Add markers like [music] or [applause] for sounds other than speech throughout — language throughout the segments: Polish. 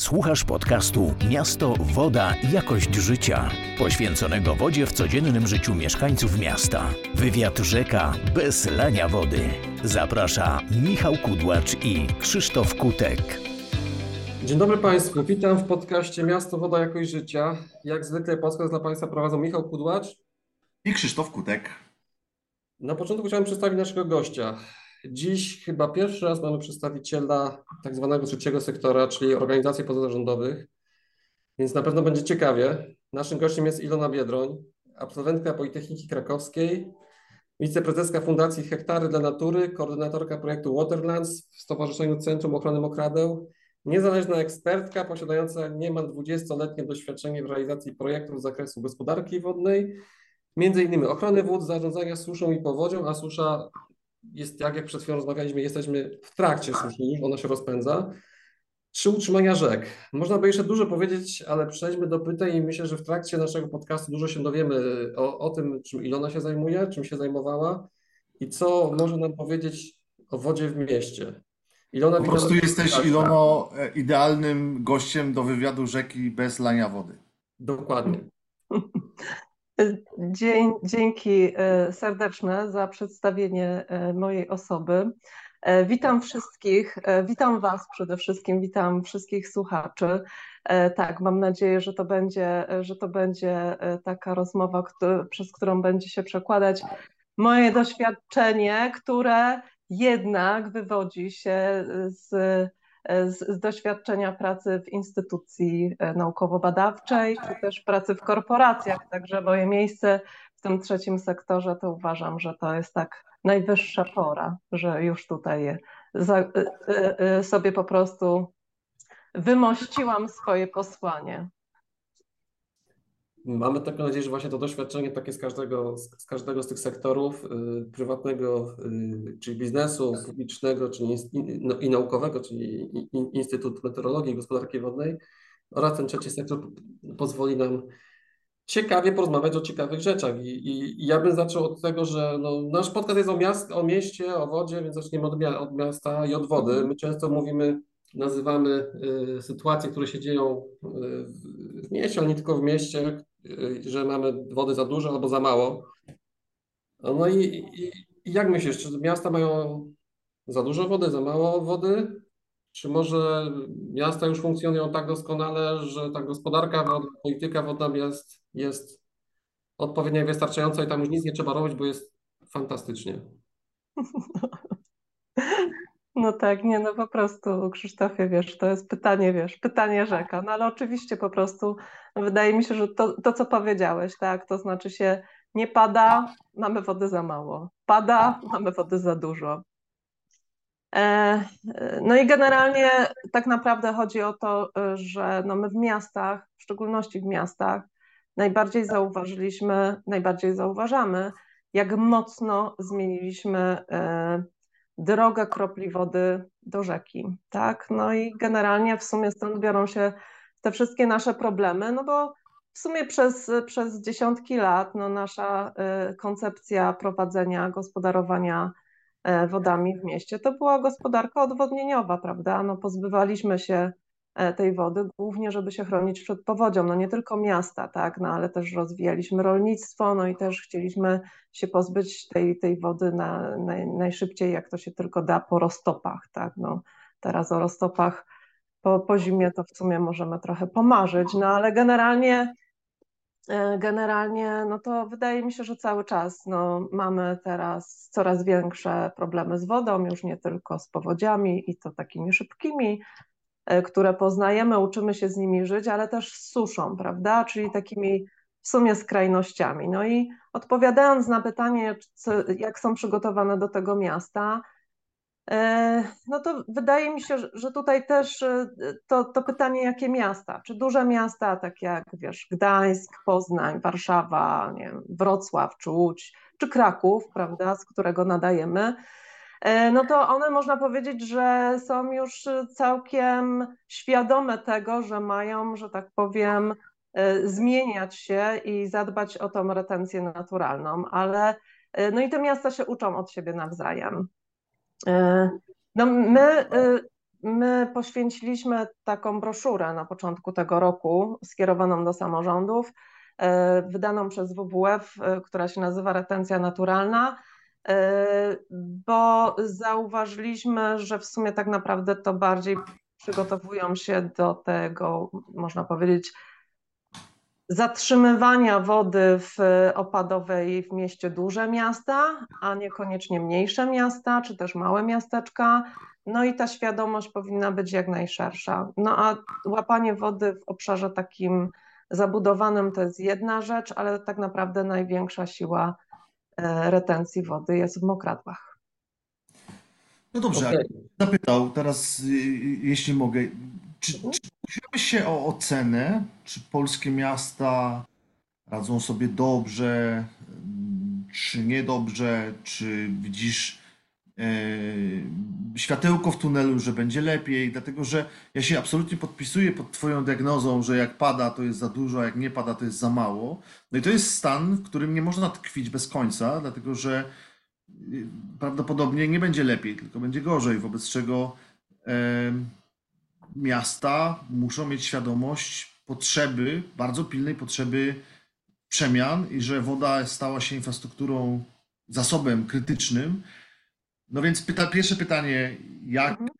Słuchasz podcastu Miasto, Woda, Jakość Życia, poświęconego wodzie w codziennym życiu mieszkańców miasta. Wywiad rzeka bez lania wody. Zaprasza Michał Kudłacz i Krzysztof Kutek. Dzień dobry Państwu, witam w podcaście Miasto, Woda, Jakość Życia. Jak zwykle podcast dla Państwa prowadzą Michał Kudłacz i Krzysztof Kutek. Na początku chciałem przedstawić naszego gościa. Dziś chyba pierwszy raz mamy przedstawiciela tak zwanego trzeciego sektora, czyli organizacji pozarządowych, więc na pewno będzie ciekawie. Naszym gościem jest Ilona Biedroń, absolwentka Politechniki Krakowskiej, wiceprezeska Fundacji Hektary dla Natury, koordynatorka projektu Waterlands w Stowarzyszeniu Centrum Ochrony Mokradeł, niezależna ekspertka posiadająca niemal 20-letnie doświadczenie w realizacji projektów z zakresu gospodarki wodnej, między innymi ochrony wód, zarządzania suszą i powodzią, a susza jest tak, jak przed chwilą rozmawialiśmy, jesteśmy w trakcie suszy już, ona się rozpędza. Trzy utrzymania rzek. Można by jeszcze dużo powiedzieć, ale przejdźmy do pytań i myślę, że w trakcie naszego podcastu dużo się dowiemy o, o tym, czym Ilona się zajmuje, czym się zajmowała i co może nam powiedzieć o wodzie w mieście. Ilona po prostu jesteś, Ilono, e, idealnym gościem do wywiadu rzeki bez lania wody. Dokładnie. Dzięki e, serdeczne za przedstawienie e, mojej osoby. E, witam wszystkich, witam Was przede wszystkim, witam wszystkich słuchaczy. Tak, mam nadzieję, że to będzie, że to będzie taka rozmowa, przez którą będzie się przekładać moje doświadczenie, które jednak wywodzi się z z, z, doświadczenia pracy w instytucji e, naukowo-badawczej, czy też pracy w korporacjach. Także moje miejsce w tym trzecim sektorze to uważam, że to jest tak najwyższa pora, że już tutaj za, e, e, sobie po prostu wymościłam swoje posłanie. Mamy taką nadzieję, że właśnie to doświadczenie takie z każdego z, każdego z tych sektorów y, prywatnego, y, czyli biznesu publicznego, czyli no, i naukowego, czyli Instytut Meteorologii i Gospodarki Wodnej oraz ten trzeci sektor pozwoli nam ciekawie porozmawiać o ciekawych rzeczach. I, i, i ja bym zaczął od tego, że no, nasz podcast jest o, miast, o mieście, o wodzie, więc zaczniemy od, od miasta i od wody. My często mówimy nazywamy y, sytuacje, które się dzieją y, w mieście, ale nie tylko w mieście, że mamy wody za dużo albo za mało. No i, i, i jak myślisz, czy miasta mają za dużo wody, za mało wody? Czy może miasta już funkcjonują tak doskonale, że ta gospodarka wodna, polityka wodna jest, jest odpowiednio wystarczająca i tam już nic nie trzeba robić, bo jest fantastycznie? [laughs] No tak, nie, no po prostu Krzysztofie, wiesz, to jest pytanie, wiesz, pytanie rzeka, no ale oczywiście po prostu wydaje mi się, że to, to co powiedziałeś, tak, to znaczy się nie pada, mamy wody za mało, pada, mamy wody za dużo. E, no i generalnie tak naprawdę chodzi o to, że no my w miastach, w szczególności w miastach, najbardziej zauważyliśmy, najbardziej zauważamy, jak mocno zmieniliśmy e, droga kropli wody do rzeki, tak? No i generalnie w sumie stąd biorą się te wszystkie nasze problemy, no bo w sumie przez, przez dziesiątki lat no nasza y, koncepcja prowadzenia gospodarowania y, wodami w mieście to była gospodarka odwodnieniowa, prawda? No pozbywaliśmy się tej wody, głównie żeby się chronić przed powodzią. No nie tylko miasta, tak, no ale też rozwijaliśmy rolnictwo, no i też chcieliśmy się pozbyć tej, tej wody na, na, najszybciej, jak to się tylko da, po roztopach, tak, no teraz o roztopach po, po zimie to w sumie możemy trochę pomarzyć, no ale generalnie e, generalnie, no to wydaje mi się, że cały czas no, mamy teraz coraz większe problemy z wodą, już nie tylko z powodziami i to takimi szybkimi, E, które poznajemy, uczymy się z nimi żyć, ale też z suszą, prawda? Czyli takimi w sumie skrajnościami. No i odpowiadając na pytanie, jak są przygotowane do tego miasta, e, no to wydaje mi się, że tutaj też e, to, to pytanie, jakie miasta? Czy duże miasta, tak jak wiesz, Gdańsk, Poznań, Warszawa, nie wiem, Wrocław, czy Łódź, czy Kraków, prawda, z którego nadajemy, E, no to one można powiedzieć, że są już całkiem świadome tego, że mają, że tak powiem, e, zmieniać się i zadbać o tą retencję naturalną, ale e, no i te miasta się uczą od siebie nawzajem. No my my poświęciliśmy taką broszurę na początku tego roku, skierowaną do samorządów, e, wydaną przez WWF, e, która się nazywa Retencja Naturalna, bo zauważyliśmy, że w sumie tak naprawdę to bardziej przygotowują się do tego, można powiedzieć, zatrzymywania wody w opadowej w mieście duże miasta, a niekoniecznie mniejsze miasta, czy też małe miasteczka. No i ta świadomość powinna być jak najszersza. No a łapanie wody w obszarze takim zabudowanym to jest jedna rzecz, ale tak naprawdę największa siła retencji wody jest w mokradłach. No dobrze, okay. zapytał teraz, y, y, jeśli mogę, czy, mhm. czy się o ocenę, czy polskie miasta radzą sobie dobrze, czy niedobrze, czy widzisz e, światełko w tunelu, że będzie lepiej, dlatego że ja się absolutnie podpisuję pod Twoją diagnozą, że jak pada, to jest za dużo, a jak nie pada, to jest za mało. No i to jest stan, w którym nie można tkwić bez końca, dlatego że y, prawdopodobnie nie będzie lepiej, tylko będzie gorzej, wobec czego miasta muszą mieć świadomość potrzeby, bardzo pilnej potrzeby przemian i że woda stała się infrastrukturą, zasobem krytycznym. No więc pyta, pierwsze pytanie, jak mhm.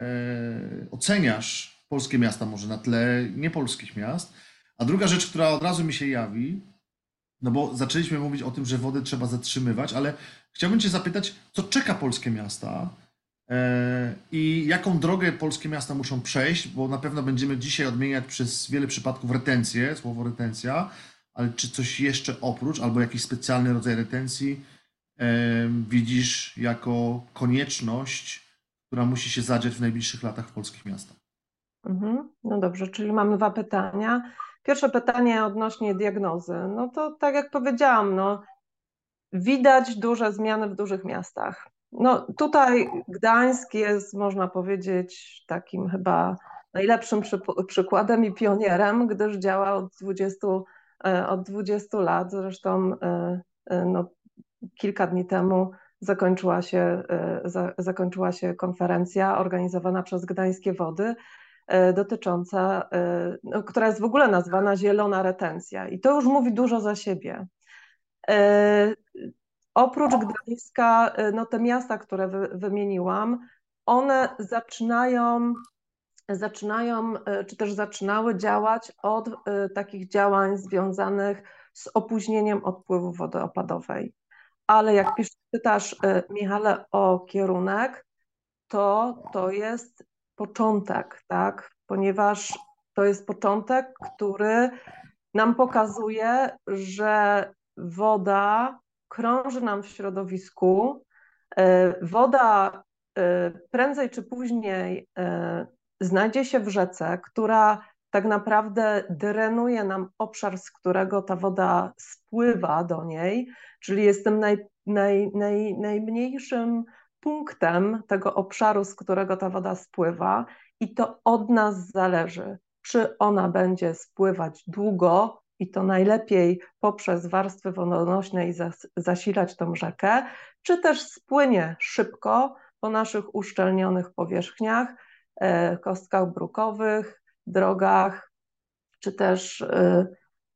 e, oceniasz polskie miasta może na tle niepolskich miast? A druga rzecz, która od razu mi się jawi, no bo zaczęliśmy mówić o tym, że wodę trzeba zatrzymywać, ale chciałbym Cię zapytać, co czeka polskie miasta, E, I jaką drogę polskie miasta muszą przejść, bo na pewno będziemy dzisiaj odmieniać przez wiele przypadków retencję, słowo retencja, ale czy coś jeszcze oprócz, albo jakiś specjalny rodzaj retencji widzisz jako konieczność, która musi się zadziać w najbliższych latach w polskich miastach? Mhm. No dobrze, czyli mamy dwa pytania. Pierwsze pytanie odnośnie diagnozy. No to tak jak powiedziałam, no, widać duże zmiany w dużych miastach. No tutaj Gdańsk jest, można powiedzieć, takim chyba najlepszym przy, przykładem i pionierem, gdyż działa od 20, e, od 20 lat. Zresztą e, e, no, kilka dni temu zakończyła się, zakończyła się konferencja organizowana przez Gdańskie Wody dotycząca, no, która jest w ogóle nazwana zielona retencja i to już mówi dużo za siebie. Oprócz Gdańska, no te miasta, które wy, wymieniłam, one zaczynają, zaczynają, czy też zaczynały działać od takich działań związanych z opóźnieniem odpływu wody opadowej. Ale jak pytasz, Michale, o kierunek, to to jest początek, tak? Ponieważ to jest początek, który nam pokazuje, że woda krąży nam w środowisku. E, woda e, prędzej czy później znajdzie się w rzece, która tak naprawdę drenuje nam obszar, z którego ta woda spływa do niej, czyli jest tym naj, naj, naj, najmniejszym punktem tego obszaru, z którego ta woda spływa, i to od nas zależy, czy ona będzie spływać długo, i to najlepiej poprzez warstwy wodonośne i zas zasilać tą rzekę, czy też spłynie szybko po naszych uszczelnionych powierzchniach, e, kostkach brukowych, drogach, czy też e,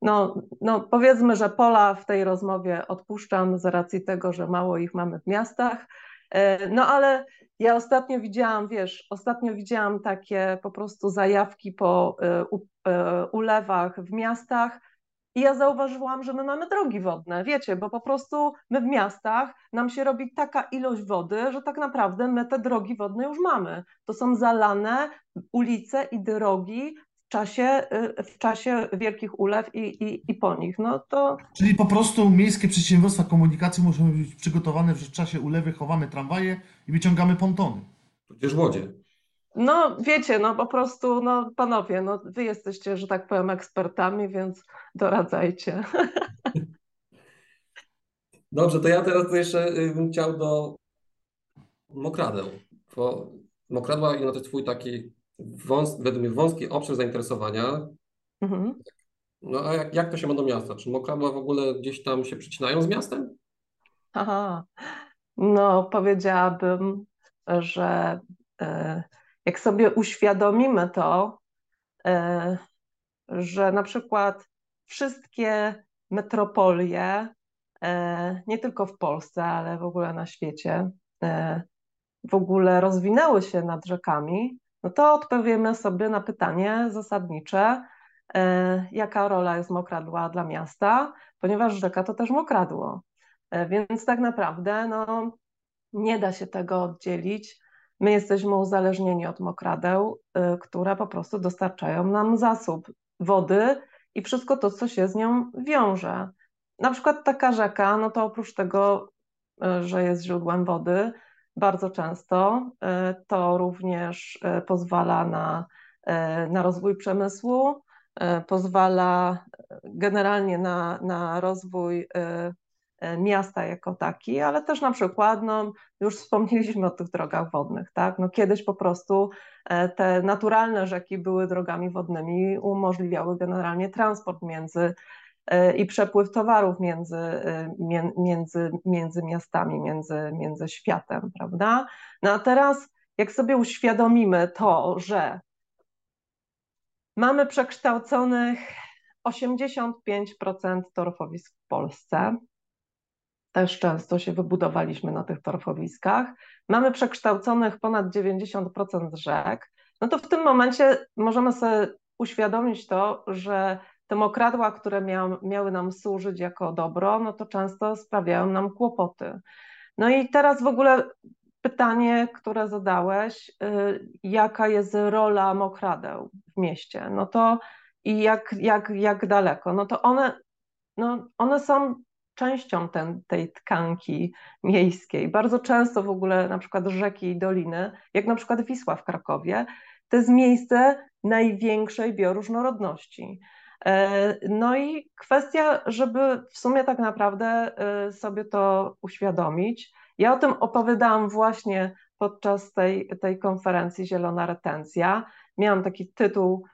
no, no powiedzmy, że pola w tej rozmowie odpuszczam z racji tego, że mało ich mamy w miastach, e, no ale ja ostatnio widziałam, wiesz, ostatnio widziałam takie po prostu zajawki po ulewach w miastach, i ja zauważyłam, że my mamy drogi wodne, wiecie, bo po prostu my w miastach nam się robi taka ilość wody, że tak naprawdę my te drogi wodne już mamy. To są zalane ulice i drogi w czasie, y, w czasie wielkich ulew i, i, i po nich. No to... Czyli po prostu miejskie przedsiębiorstwa komunikacji muszą być przygotowane, że w czasie ulewy chowamy tramwaje i wyciągamy pontony. Tudzież łodzie. No wiecie, no po prostu, no panowie, no wy jesteście, że tak powiem, ekspertami, więc doradzajcie. [laughs] Dobrze, to ja teraz jeszcze y, bym chciał do mokradeł, bo mokradła no to jest twój taki wąs, według mnie wąski obszar zainteresowania. Mhm. No a jak, jak to się ma do miasta? Czy mokradła w ogóle gdzieś tam się przycinają z miastem? Aha, no powiedziałabym, że... Y jak sobie uświadomimy to, e, że na przykład wszystkie metropolie, e, nie tylko w Polsce, ale w ogóle na świecie, e, w ogóle rozwinęły się nad rzekami, no to odpowiemy sobie na pytanie zasadnicze, jaka rola jest mokradła dla miasta, ponieważ rzeka to też mokradło. Więc tak naprawdę no, nie da się tego oddzielić. My jesteśmy uzależnieni od mokradeł, y, które po prostu dostarczają nam zasób wody i wszystko to, co się z nią wiąże. Na przykład taka rzeka, no to oprócz tego, y, że jest źródłem wody, bardzo często y, to również pozwala na, na rozwój przemysłu, pozwala generalnie na, na rozwój miasta jako taki, ale też na przykład, no, już wspomnieliśmy o tych drogach wodnych, tak? No, kiedyś po prostu e, te naturalne rzeki były drogami wodnymi, umożliwiały generalnie transport między e, i przepływ towarów między, między, między miastami, między, między światem, prawda? No a teraz, jak sobie uświadomimy to, że mamy przekształconych 85% torfowisk w Polsce, też często się wybudowaliśmy na tych torfowiskach. Mamy przekształconych ponad 90% rzek. No to w tym momencie możemy sobie uświadomić to, że te mokradła, które mia miały nam służyć jako dobro, no to często sprawiają nam kłopoty. No i teraz w ogóle pytanie, które zadałeś, yy, jaka jest rola mokradeł w mieście? No to i jak, jak, jak daleko? No to one, no one są częścią ten, tej tkanki miejskiej. Bardzo często w ogóle na przykład rzeki i doliny, jak na przykład Wisła w Krakowie, to jest miejsce największej bioróżnorodności. E, no i kwestia, żeby w sumie tak naprawdę e, sobie to uświadomić. Ja o tym opowiadałam właśnie podczas tej, tej konferencji Zielona Retencja. Miałam taki tytuł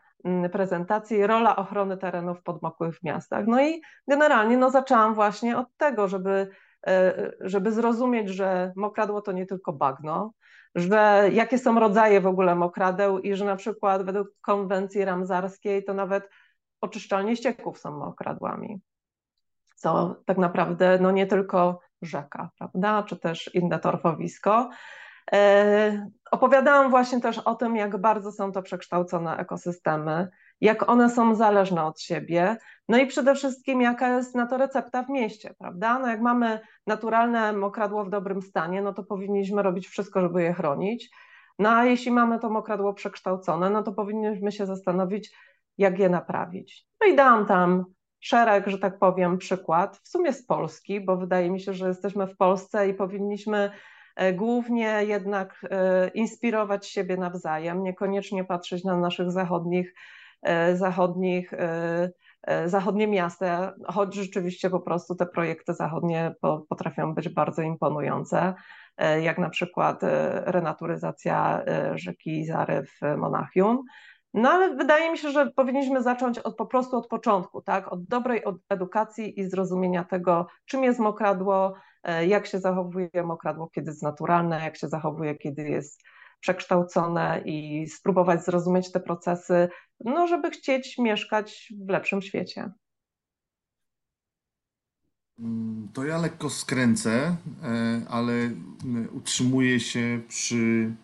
prezentacji rola ochrony terenów podmokłych w miastach. No i generalnie no, zaczęłam właśnie od tego, żeby, e, żeby zrozumieć, że mokradło to nie tylko bagno, że jakie są rodzaje w ogóle mokradeł i że na przykład według konwencji ramzarskiej to nawet oczyszczalnie ścieków są mokradłami. Co tak naprawdę no nie tylko rzeka, prawda, czy też inne torfowisko. E, opowiadałam właśnie też o tym, jak bardzo są to przekształcone ekosystemy, jak one są zależne od siebie, no i przede wszystkim jaka jest na to recepta w mieście, prawda? No jak mamy naturalne mokradło w dobrym stanie, no to powinniśmy robić wszystko, żeby je chronić. No a jeśli mamy to mokradło przekształcone, no to powinniśmy się zastanowić, jak je naprawić. No i dałam tam szereg, że tak powiem, przykład, w sumie z Polski, bo wydaje mi się, że jesteśmy w Polsce i powinniśmy głównie jednak e, inspirować siebie nawzajem, niekoniecznie patrzeć na naszych zachodnich, e, zachodnich zachodnie miasta, choć rzeczywiście po prostu te projekty zachodnie potrafią być bardzo imponujące, jak na przykład renaturyzacja rzeki Zary w Monachium. No ale wydaje mi się, że powinniśmy zacząć od, po prostu od początku, tak? od dobrej edukacji i zrozumienia tego, czym jest mokradło, E, jak się zachowuje mokradło, kiedy jest naturalne, jak się zachowuje, kiedy jest przekształcone i spróbować zrozumieć te procesy, no żeby chcieć mieszkać w lepszym świecie. Mm, to ja lekko skręcę, e, ale utrzymuję się przy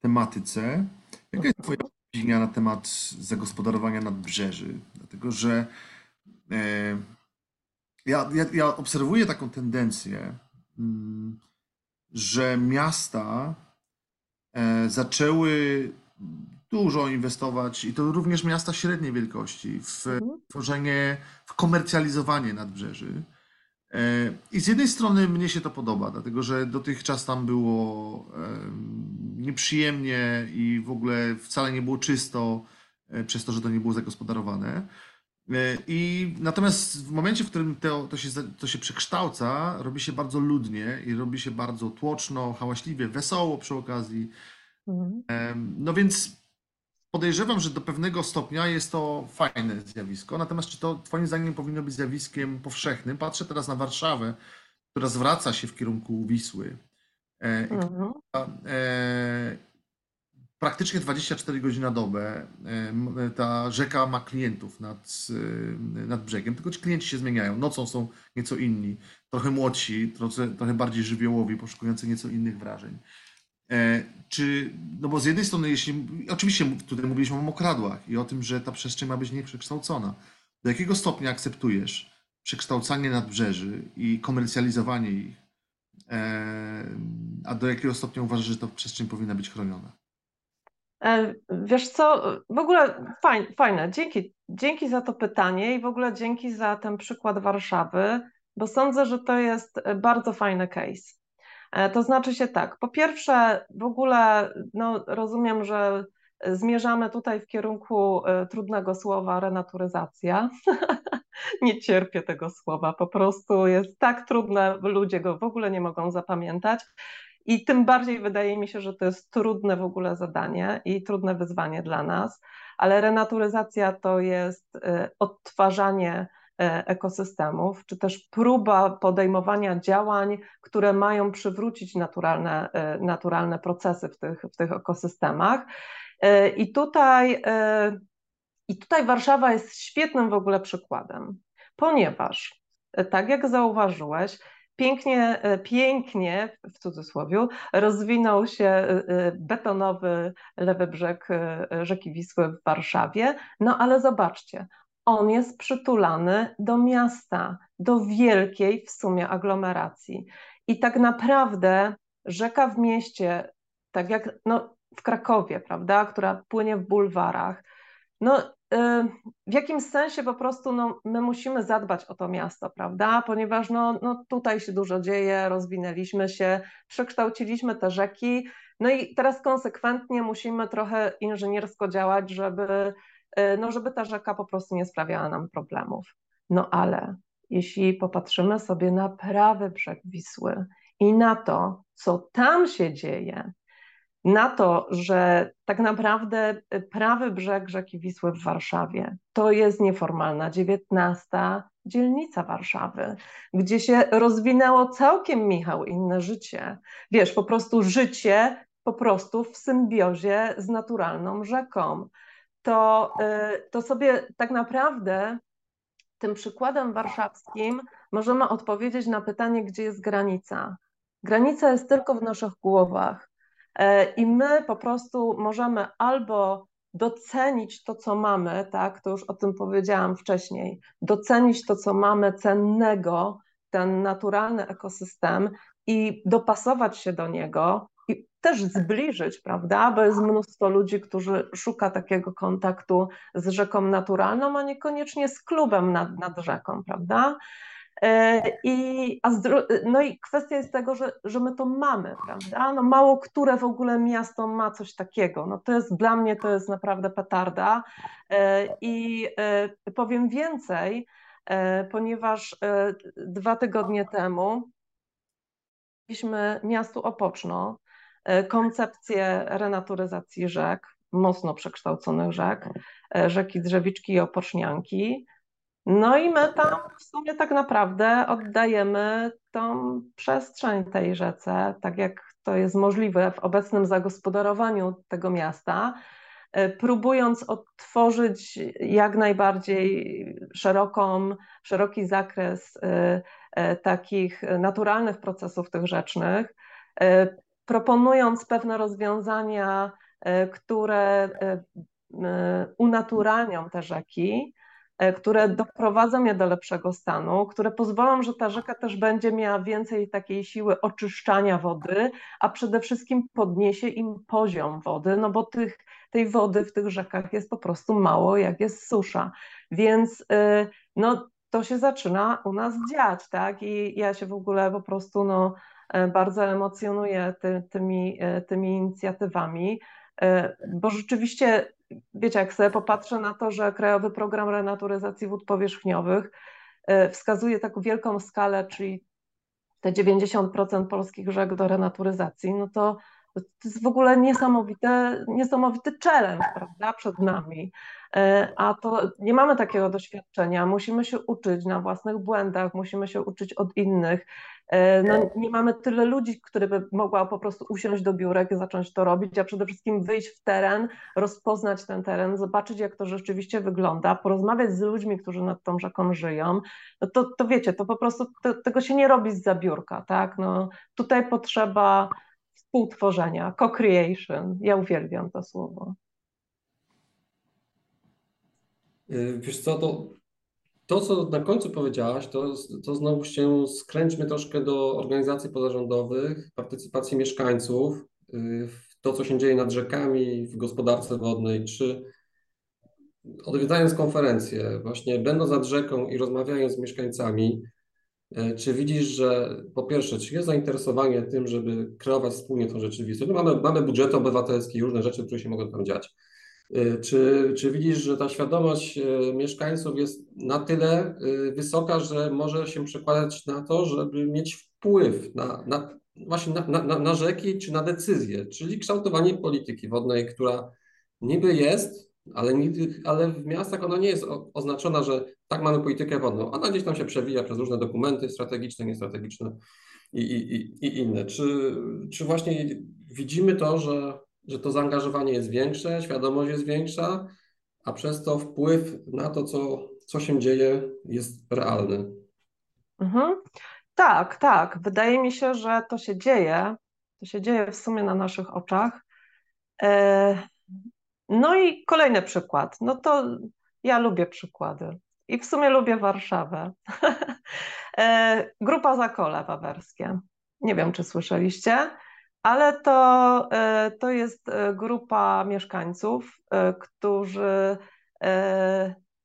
tematyce. Jaka jest Twoja opinia na temat zagospodarowania nadbrzeży? Dlatego, że e, ja, ja, ja obserwuję taką tendencję, mm, że miasta e, zaczęły dużo inwestować, i to również miasta średniej wielkości, w mhm. tworzenie, w komercjalizowanie nadbrzeży. E, I z jednej strony mnie się to podoba, dlatego że dotychczas tam było nieprzyjemnie i w ogóle wcale nie było czysto, e, przez to, że to nie było zagospodarowane. E, I natomiast w momencie, w którym to, to, się, to się przekształca, robi się bardzo ludnie i robi się bardzo tłoczno, hałaśliwie, wesoło przy okazji. Mhm. No więc podejrzewam, że do pewnego stopnia jest to fajne zjawisko. Natomiast czy to Twoim zdaniem powinno być zjawiskiem powszechnym? Patrzę teraz na Warszawę, która zwraca się w kierunku Wisły. E, mhm. e, praktycznie 24 godziny na dobę ta rzeka ma klientów nad, nad brzegiem, tylko ci klienci się zmieniają. Nocą są nieco inni, trochę młodsi, trochę, trochę bardziej żywiołowi, poszukujący nieco innych wrażeń. E, czy, no bo z jednej strony, jeśli, oczywiście tutaj mówiliśmy o mokradłach i o tym, że ta przestrzeń ma być nieprzekształcona. Do jakiego stopnia akceptujesz przekształcanie nadbrzeży i komercjalizowanie ich, e, a do jakiego stopnia uważasz, że ta przestrzeń powinna być chroniona? E, wiesz co, w ogóle fajne, fajne. Dzięki, dzięki za to pytanie i w ogóle dzięki za ten przykład Warszawy, bo sądzę, że to jest bardzo fajny case. E, to znaczy się tak, po pierwsze, w ogóle no, rozumiem, że zmierzamy tutaj w kierunku e, trudnego słowa renaturyzacja. [laughs] nie cierpię tego słowa, po prostu jest tak trudne, ludzie go w ogóle nie mogą zapamiętać. I tym bardziej wydaje mi się, że to jest trudne w ogóle zadanie i trudne wyzwanie dla nas, ale renaturyzacja to jest e, odtwarzanie E, ekosystemów, czy też próba podejmowania działań, które mają przywrócić naturalne, naturalne procesy w tych, w tych ekosystemach. E, I tutaj, I tutaj Warszawa jest świetnym w ogóle przykładem, ponieważ, tak jak zauważyłeś, pięknie, pięknie w cudzysłowie rozwinął się betonowy lewy brzeg rzeki Wisły w Warszawie. No ale zobaczcie, on jest przytulany do miasta, do wielkiej w sumie aglomeracji. I tak naprawdę rzeka w mieście, tak jak no, w Krakowie, prawda, która płynie w bulwarach, no, y, w jakimś sensie po prostu no, my musimy zadbać o to miasto, prawda? Ponieważ no, no, tutaj się dużo dzieje, rozwinęliśmy się, przekształciliśmy te rzeki, no i teraz konsekwentnie musimy trochę inżyniersko działać, żeby E, no żeby ta rzeka po prostu nie sprawiała nam problemów. No ale jeśli popatrzymy sobie na prawy brzeg Wisły i na to, co tam się dzieje, na to, że tak naprawdę prawy brzeg rzeki Wisły w Warszawie to jest nieformalna dziewiętnasta dzielnica Warszawy, gdzie się rozwinęło całkiem, Michał, inne życie. Wiesz, po prostu życie po prostu w symbiozie z naturalną rzeką to, y, to sobie tak naprawdę tym przykładem warszawskim możemy odpowiedzieć na pytanie, gdzie jest granica. Granica jest tylko w naszych głowach. E, I my po prostu możemy albo docenić to, co mamy, tak, to już o tym powiedziałam wcześniej, docenić to, co mamy cennego, ten naturalny ekosystem i dopasować się do niego, też zbliżyć, prawda? Bo jest mnóstwo ludzi, którzy szuka takiego kontaktu z rzeką naturalną, a niekoniecznie z klubem nad, nad rzeką, prawda? E, I, a no i kwestia jest tego, że, że my to mamy, prawda? No mało które w ogóle miasto ma coś takiego. No to jest dla mnie to jest naprawdę petarda. E, I e, powiem więcej, ponieważ dwa tygodnie temu mieliśmy miastu Opoczno, koncepcję renaturyzacji rzek, mocno przekształconych rzek, rzeki Drzewiczki i Opocznianki. No i my tam w sumie tak naprawdę oddajemy tą przestrzeń tej rzece, tak jak to jest możliwe w obecnym zagospodarowaniu tego miasta, e, próbując odtworzyć jak najbardziej szeroką, szeroki zakres takich naturalnych procesów tych rzecznych, proponując pewne rozwiązania, e, które e, e, unaturalnią te rzeki, które doprowadzą je do lepszego stanu, które pozwolą, że ta rzeka też będzie miała więcej takiej siły oczyszczania wody, a przede wszystkim podniesie im poziom wody, no bo tych, tej wody w tych rzekach jest po prostu mało, jak jest susza. Więc no, to się zaczyna u nas dziać, tak? I ja się w ogóle po prostu no, E, bardzo emocjonuje ty, tymi, e, tymi inicjatywami, e, bo rzeczywiście, wiecie, jak sobie popatrzę na to, że Krajowy Program Renaturyzacji Wód Powierzchniowych wskazuje taką wielką skalę, czyli te 90% polskich rzek do renaturyzacji, no to to jest w ogóle niesamowite, niesamowity challenge, prawda, przed nami. A to nie mamy takiego doświadczenia. Musimy się uczyć na własnych błędach, musimy się uczyć od innych. E, no, nie mamy tyle ludzi, które by mogła po prostu usiąść do biurek i zacząć to robić, a przede wszystkim wyjść w teren, rozpoznać ten teren, zobaczyć, jak to rzeczywiście wygląda, porozmawiać z ludźmi, którzy nad tą rzeką żyją. No to, to wiecie, to po prostu to, tego się nie robi z za biurka, tak? No, tutaj potrzeba współtworzenia, co-creation. Ja uwielbiam to słowo. Y, wiesz co, to, to co na końcu powiedziałaś, to, to znowu się skręćmy troszkę do organizacji pozarządowych, partycypacji mieszkańców, y, w to, co się dzieje nad rzekami, w gospodarce wodnej, czy odwiedzając konferencję, właśnie będąc nad rzeką i rozmawiając z mieszkańcami, y, czy widzisz, że po pierwsze, czy jest zainteresowanie tym, żeby kreować wspólnie tą rzeczywistość? No mamy, mamy budżety obywatelskie różne rzeczy, które się mogą tam dziać. Y, czy, czy widzisz, że ta świadomość y, mieszkańców jest na tyle y, wysoka, że może się przekładać na to, żeby mieć wpływ na, na właśnie na, na, na rzeki czy na decyzje, czyli kształtowanie polityki wodnej, która niby jest, ale, nigdy, ale w miastach ona nie jest oznaczona, że tak mamy politykę wodną. Ona gdzieś tam się przewija przez różne dokumenty strategiczne, niestrategiczne i, i, i, i inne. Czy, czy właśnie widzimy to, że że to zaangażowanie jest większe, świadomość jest większa, a przez to wpływ na to, co, co się dzieje, jest realny. Mhm. Tak, tak. Wydaje mi się, że to się dzieje. To się dzieje w sumie na naszych oczach. E, no i kolejny przykład. No to ja lubię przykłady. I w sumie lubię Warszawę. [laughs] E, grupa Zakole Wawerskie. Nie wiem, czy słyszeliście ale to, e, to jest e, grupa mieszkańców, e, którzy,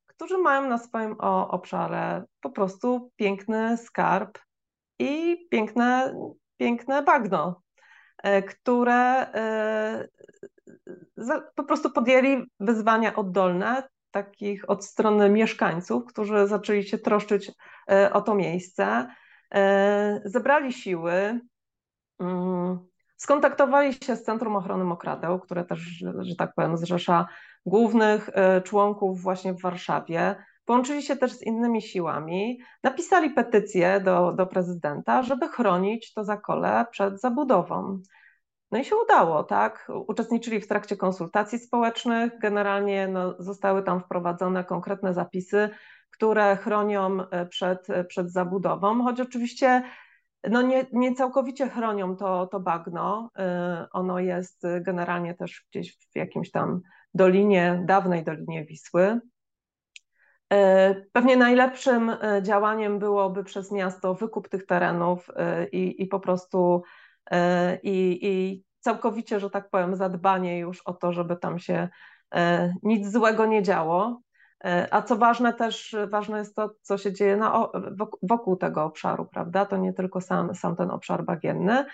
którzy mają na swoim obszarze po prostu piękny skarb i piękne, piękne bagno, które po prostu podjęli wyzwania oddolne, takich od strony mieszkańców, którzy zaczęli się troszczyć o to miejsce, zebrali siły, mm, Skontaktowali się z Centrum Ochrony Mokradeł, które też, że tak powiem, zrzesza głównych e, członków właśnie w Warszawie. Połączyli się też z innymi siłami, napisali petycję do, do prezydenta, żeby chronić to zakole przed zabudową. No i się udało, tak? Uczestniczyli w trakcie konsultacji społecznych. Generalnie no, zostały tam wprowadzone konkretne zapisy, które chronią e, przed, przed zabudową, choć oczywiście no nie, nie całkowicie chronią to, to bagno. Y, ono jest generalnie też gdzieś w jakimś tam dolinie, dawnej dolinie Wisły. Y, pewnie najlepszym y, działaniem byłoby przez miasto wykup tych terenów i, i po prostu i, i całkowicie, że tak powiem, zadbanie już o to, żeby tam się nic złego nie działo. E, a co ważne też, ważne jest to, co się dzieje na, wokół tego obszaru, prawda? To nie tylko sam, sam ten obszar bagienny.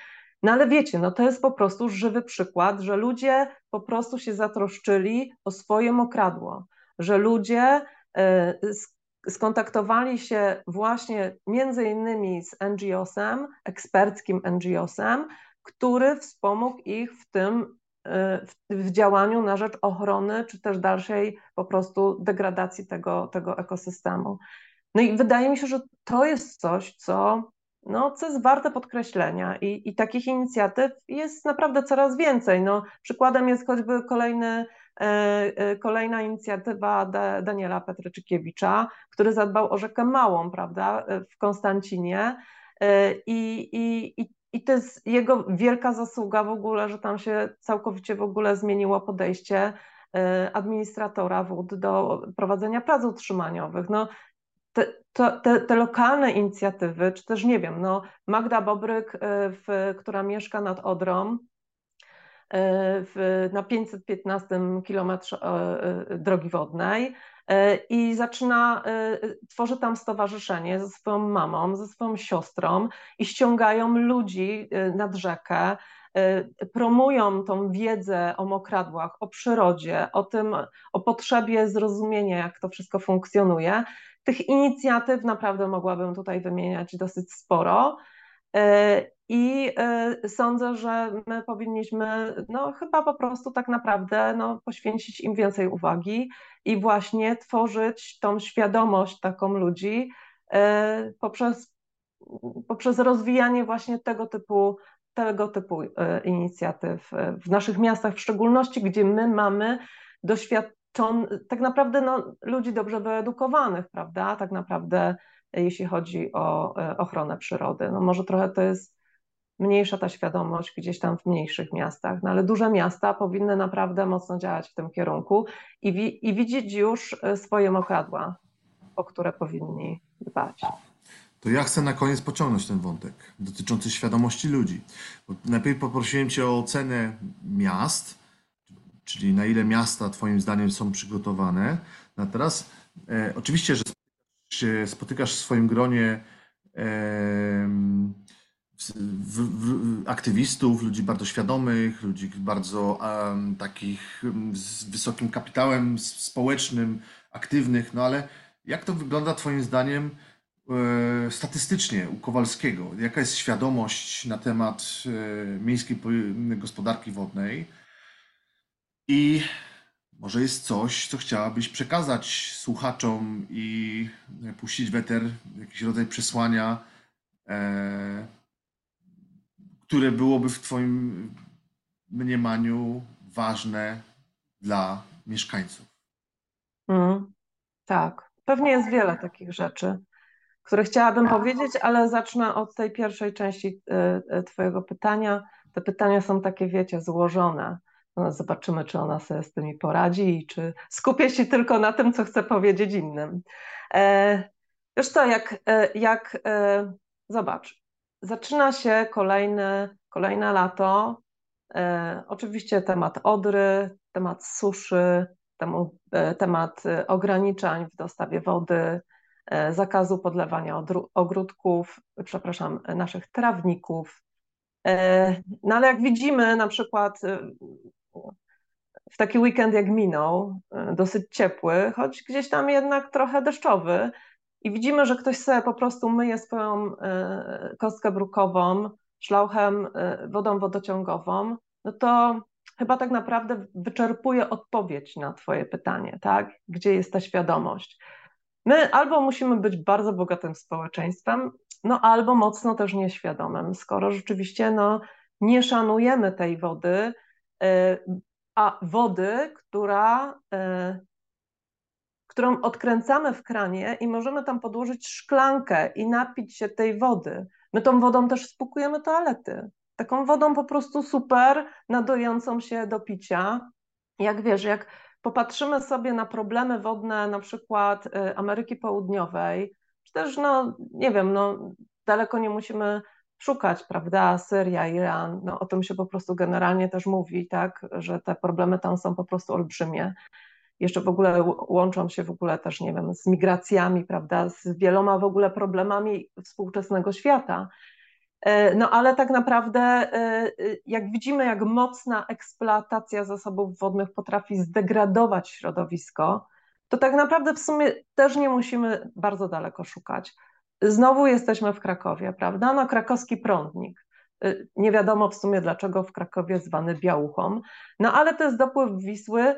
No ale wiecie, no to jest po prostu żywy przykład, że ludzie po prostu się zatroszczyli o swoje mokradło, że ludzie e, skontaktowali się właśnie między innymi z NGOsem, eksperckim NGOsem, który wspomógł ich w tym, w, działaniu na rzecz ochrony, czy też dalszej po prostu degradacji tego, tego ekosystemu. No i wydaje mi się, że to jest coś, co, no, co jest warte podkreślenia i, i takich inicjatyw jest naprawdę coraz więcej. No, przykładem jest choćby kolejny, e, e, kolejna inicjatywa Daniela Petryczykiewicza, który zadbał o rzekę Małą, prawda, w Konstancinie. E, I, i, i i to jest jego wielka zasługa w ogóle, że tam się całkowicie w ogóle zmieniło podejście e, administratora wód do prowadzenia prac utrzymaniowych. No, te, te, te, lokalne inicjatywy, czy też nie wiem, no Magda Bobryk, e, w, która mieszka nad Odrą, e, w, na 515 kilometrze drogi wodnej, i zaczyna, e, tworzy tam stowarzyszenie ze swoją mamą, ze swoją siostrą i ściągają ludzi e, nad rzekę, promują tą wiedzę o mokradłach, o przyrodzie, o tym, o potrzebie zrozumienia, jak to wszystko funkcjonuje. Tych inicjatyw naprawdę mogłabym tutaj wymieniać dosyć sporo. I sądzę, że my powinniśmy no, chyba po prostu tak naprawdę no, poświęcić im więcej uwagi i właśnie tworzyć tą świadomość taką ludzi e, poprzez poprzez rozwijanie właśnie tego typu, tego typu inicjatyw w naszych miastach, w szczególności, gdzie my mamy doświadczon, tak naprawdę no, ludzi dobrze wyedukowanych, prawda? Tak naprawdę, jeśli chodzi o ochronę przyrody. No może trochę to jest mniejsza ta świadomość gdzieś tam w mniejszych miastach, no ale duże miasta powinny naprawdę mocno działać w tym kierunku i, wi i widzieć już e, swoje mokradła, o które powinni dbać. To ja chcę na koniec pociągnąć ten wątek dotyczący świadomości ludzi. Bo najpierw poprosiłem Cię o ocenę miast, czyli na ile miasta Twoim zdaniem są przygotowane. A teraz e, oczywiście, że spotykasz, spotykasz w swoim gronie e, w, w, aktywistów, ludzi bardzo świadomych, ludzi bardzo um, takich z wysokim kapitałem społecznym, aktywnych, no ale jak to wygląda Twoim zdaniem e, statystycznie u Kowalskiego? Jaka jest świadomość na temat e, miejskiej gospodarki wodnej? I może jest coś, co chciałabyś przekazać słuchaczom i puścić weter, jakiś rodzaj przesłania, e, które byłoby w Twoim mniemaniu ważne dla mieszkańców? Mm, tak, pewnie jest wiele takich rzeczy, które chciałabym powiedzieć, ale zacznę od tej pierwszej części e, e, Twojego pytania. Te pytania są takie, wiecie, złożone. No, zobaczymy, czy ona sobie z tymi poradzi i czy skupię się tylko na tym, co chcę powiedzieć innym. E, wiesz co, jak, jak zobacz, zaczyna się kolejne, kolejne lato. E, oczywiście temat odry, temat suszy, temu, e, temat ograniczeń w dostawie wody, e, zakazu podlewania ogródków, przepraszam, naszych trawników. E, no ale jak widzimy, na przykład e, w taki weekend jak minął, e, dosyć ciepły, choć gdzieś tam jednak trochę deszczowy, i widzimy, że ktoś sobie po prostu myje swoją e, kostkę brukową szlauchem, e, wodą wodociągową, no to chyba tak naprawdę wyczerpuje odpowiedź na Twoje pytanie, tak? Gdzie jest ta świadomość? My albo musimy być bardzo bogatym społeczeństwem, no albo mocno też nieświadomym, skoro rzeczywiście no, nie szanujemy tej wody, a wody, która którą odkręcamy w kranie i możemy tam podłożyć szklankę i napić się tej wody. My tą wodą też spłukujemy toalety. Taką wodą po prostu super, nadającą się do picia. Jak wiesz, jak popatrzymy sobie na problemy wodne na przykład y, Ameryki Południowej, czy też, no nie wiem, no daleko nie musimy szukać, prawda, Syria, Iran, no o tym się po prostu generalnie też mówi, tak, że te problemy tam są po prostu olbrzymie jeszcze w ogóle łączą się w ogóle też, nie wiem, z migracjami, prawda, z wieloma w ogóle problemami współczesnego świata. E, no ale tak naprawdę, e, jak widzimy, jak mocna eksploatacja zasobów wodnych potrafi zdegradować środowisko, to tak naprawdę w sumie też nie musimy bardzo daleko szukać. Znowu jesteśmy w Krakowie, prawda? No, krakowski prądnik. E, nie wiadomo w sumie dlaczego w Krakowie zwany Białuchą, no ale to jest dopływ Wisły,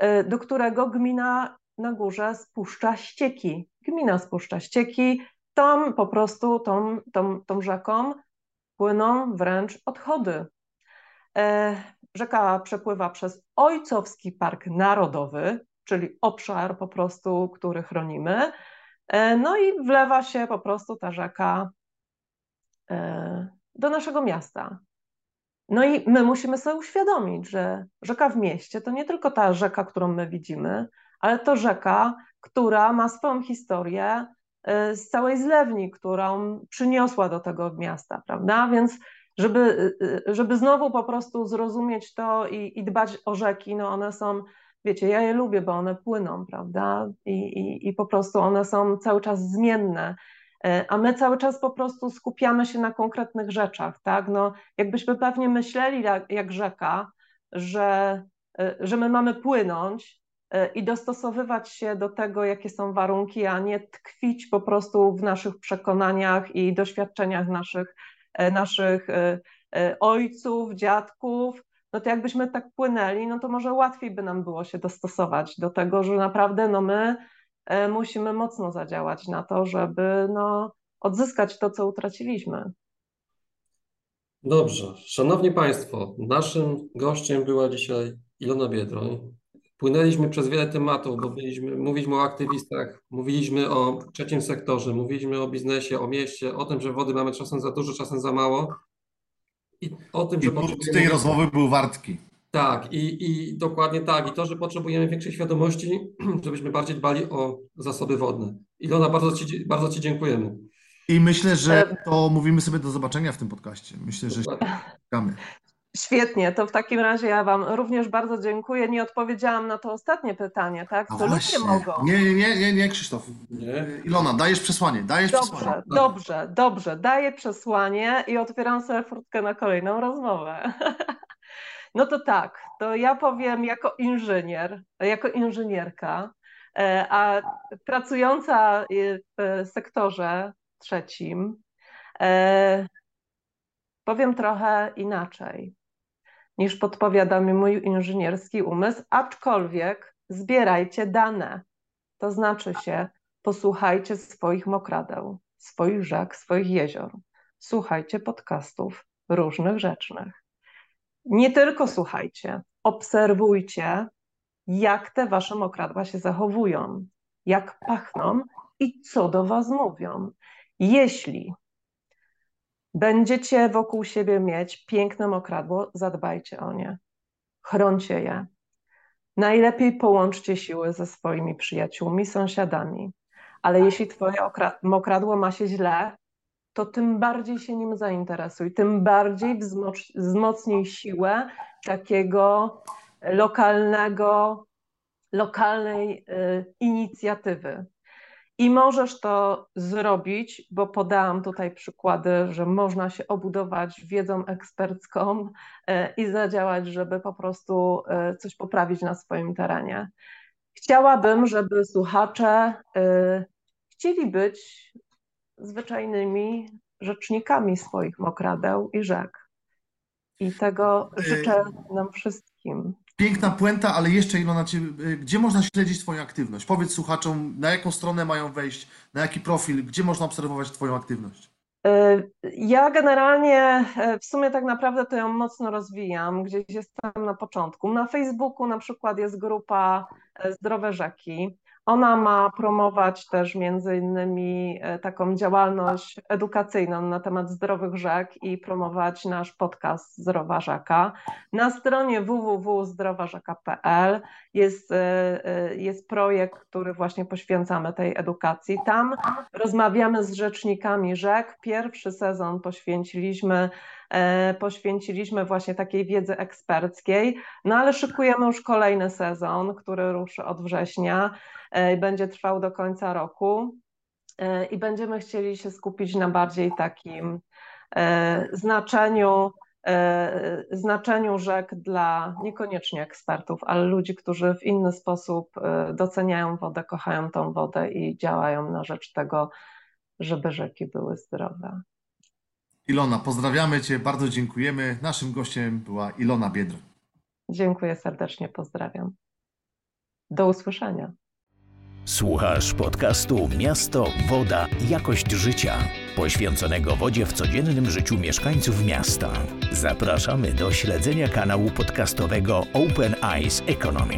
E, do którego gmina na górze spuszcza ścieki. Gmina spuszcza ścieki, tam po prostu tą, tą, tą rzeką płyną wręcz odchody. E, rzeka przepływa przez Ojcowski Park Narodowy, czyli obszar po prostu, który chronimy. E, no i wlewa się po prostu ta rzeka do naszego miasta. No i my musimy sobie uświadomić, że rzeka w mieście to nie tylko ta rzeka, którą my widzimy, ale to rzeka, która ma swoją historię y, z całej zlewni, którą przyniosła do tego miasta, prawda? Więc żeby, żeby znowu po prostu zrozumieć to i, i dbać o rzeki, no one są, wiecie, ja je lubię, bo one płyną, prawda? I, i, i po prostu one są cały czas zmienne E, a my cały czas po prostu skupiamy się na konkretnych rzeczach, tak? No, jakbyśmy pewnie myśleli jak, jak rzeka, że, e, że my mamy płynąć e, i dostosowywać się do tego, jakie są warunki, a nie tkwić po prostu w naszych przekonaniach i doświadczeniach naszych, naszych ojców, dziadków, no to jakbyśmy tak płynęli, no to może łatwiej by nam było się dostosować do tego, że naprawdę no my E, musimy mocno zadziałać na to, żeby no, odzyskać to, co utraciliśmy. Dobrze. Szanowni Państwo, naszym gościem była dzisiaj Ilona Biedroń. Płynęliśmy przez wiele tematów, bo byliśmy, mówiliśmy o aktywistach, mówiliśmy o trzecim sektorze, mówiliśmy o biznesie, o mieście, o tym, że wody mamy czasem za dużo, czasem za mało. I o tym, I że potrzebujemy... tej rozmowy był wartki. Tak, i, i dokładnie tak. I to, że potrzebujemy większej świadomości, [clears throat] żebyśmy bardziej dbali o zasoby wodne. Ilona, bardzo Ci, bardzo ci dziękujemy. I myślę, że to mówimy sobie do zobaczenia w tym podcaście. Myślę, że się spotkamy. Świetnie, to w takim razie ja Wam również bardzo dziękuję. Nie odpowiedziałam na to ostatnie pytanie, tak? A Co ludzie mogą? Nie, nie, nie, nie, nie, Krzysztof. Nie? Ilona, dajesz przesłanie, dajesz przesłanie. Dobrze, dobrze, dobrze. Daję przesłanie i otwieram sobie furtkę na kolejną rozmowę. [laughs] No to tak, to ja powiem jako inżynier, jako inżynierka, e, a pracująca w sektorze trzecim, e, powiem trochę inaczej niż podpowiada mi mój inżynierski umysł, aczkolwiek zbierajcie dane. To znaczy się, posłuchajcie swoich mokradeł, swoich rzek, swoich jezior. Słuchajcie podcastów różnych rzecznych. Nie tylko słuchajcie, obserwujcie, jak te wasze mokradła się zachowują, jak pachną i co do was mówią. Jeśli będziecie wokół siebie mieć piękne mokradło, zadbajcie o nie, chroncie je. Najlepiej połączcie siły ze swoimi przyjaciółmi, sąsiadami. Ale jeśli twoje mokradło ma się źle, to tym bardziej się nim zainteresuj, tym bardziej wzmoc wzmocnij siłę takiego lokalnego, lokalnej y, inicjatywy. I możesz to zrobić, bo podałam tutaj przykłady, że można się obudować wiedzą ekspercką y, i zadziałać, żeby po prostu y, coś poprawić na swoim terenie. Chciałabym, żeby słuchacze y, chcieli być zwyczajnymi rzecznikami swoich mokradeł i rzek. I tego życzę nam wszystkim. Piękna puenta, ale jeszcze Ilona, ciebie, gdzie można śledzić Twoją aktywność? Powiedz słuchaczom, na jaką stronę mają wejść, na jaki profil, gdzie można obserwować Twoją aktywność? Ja generalnie w sumie tak naprawdę to ją mocno rozwijam, gdzieś jestem na początku. Na Facebooku na przykład jest grupa Zdrowe Rzeki. Ona ma promować też między innymi e, taką działalność edukacyjną na temat zdrowych rzek i promować nasz podcast Zdrowa Rzeka. Na stronie www.zdrowarzeka.pl jest, e, e, jest projekt, który właśnie poświęcamy tej edukacji. Tam rozmawiamy z rzecznikami rzek. Pierwszy sezon poświęciliśmy poświęciliśmy właśnie takiej wiedzy eksperckiej, no ale szykujemy już kolejny sezon, który ruszy od września. E, będzie trwał do końca roku e, i będziemy chcieli się skupić na bardziej takim e, znaczeniu, znaczeniu rzek dla niekoniecznie ekspertów, ale ludzi, którzy w inny sposób doceniają wodę, kochają tą wodę i działają na rzecz tego, żeby rzeki były zdrowe. Ilona, pozdrawiamy Cię, bardzo dziękujemy. Naszym gościem była Ilona Biedroń. Dziękuję serdecznie, pozdrawiam. Do usłyszenia. Słuchasz podcastu Miasto, Woda, Jakość Życia, poświęconego wodzie w codziennym życiu mieszkańców miasta. Zapraszamy do śledzenia kanału podcastowego Open Eyes Economy.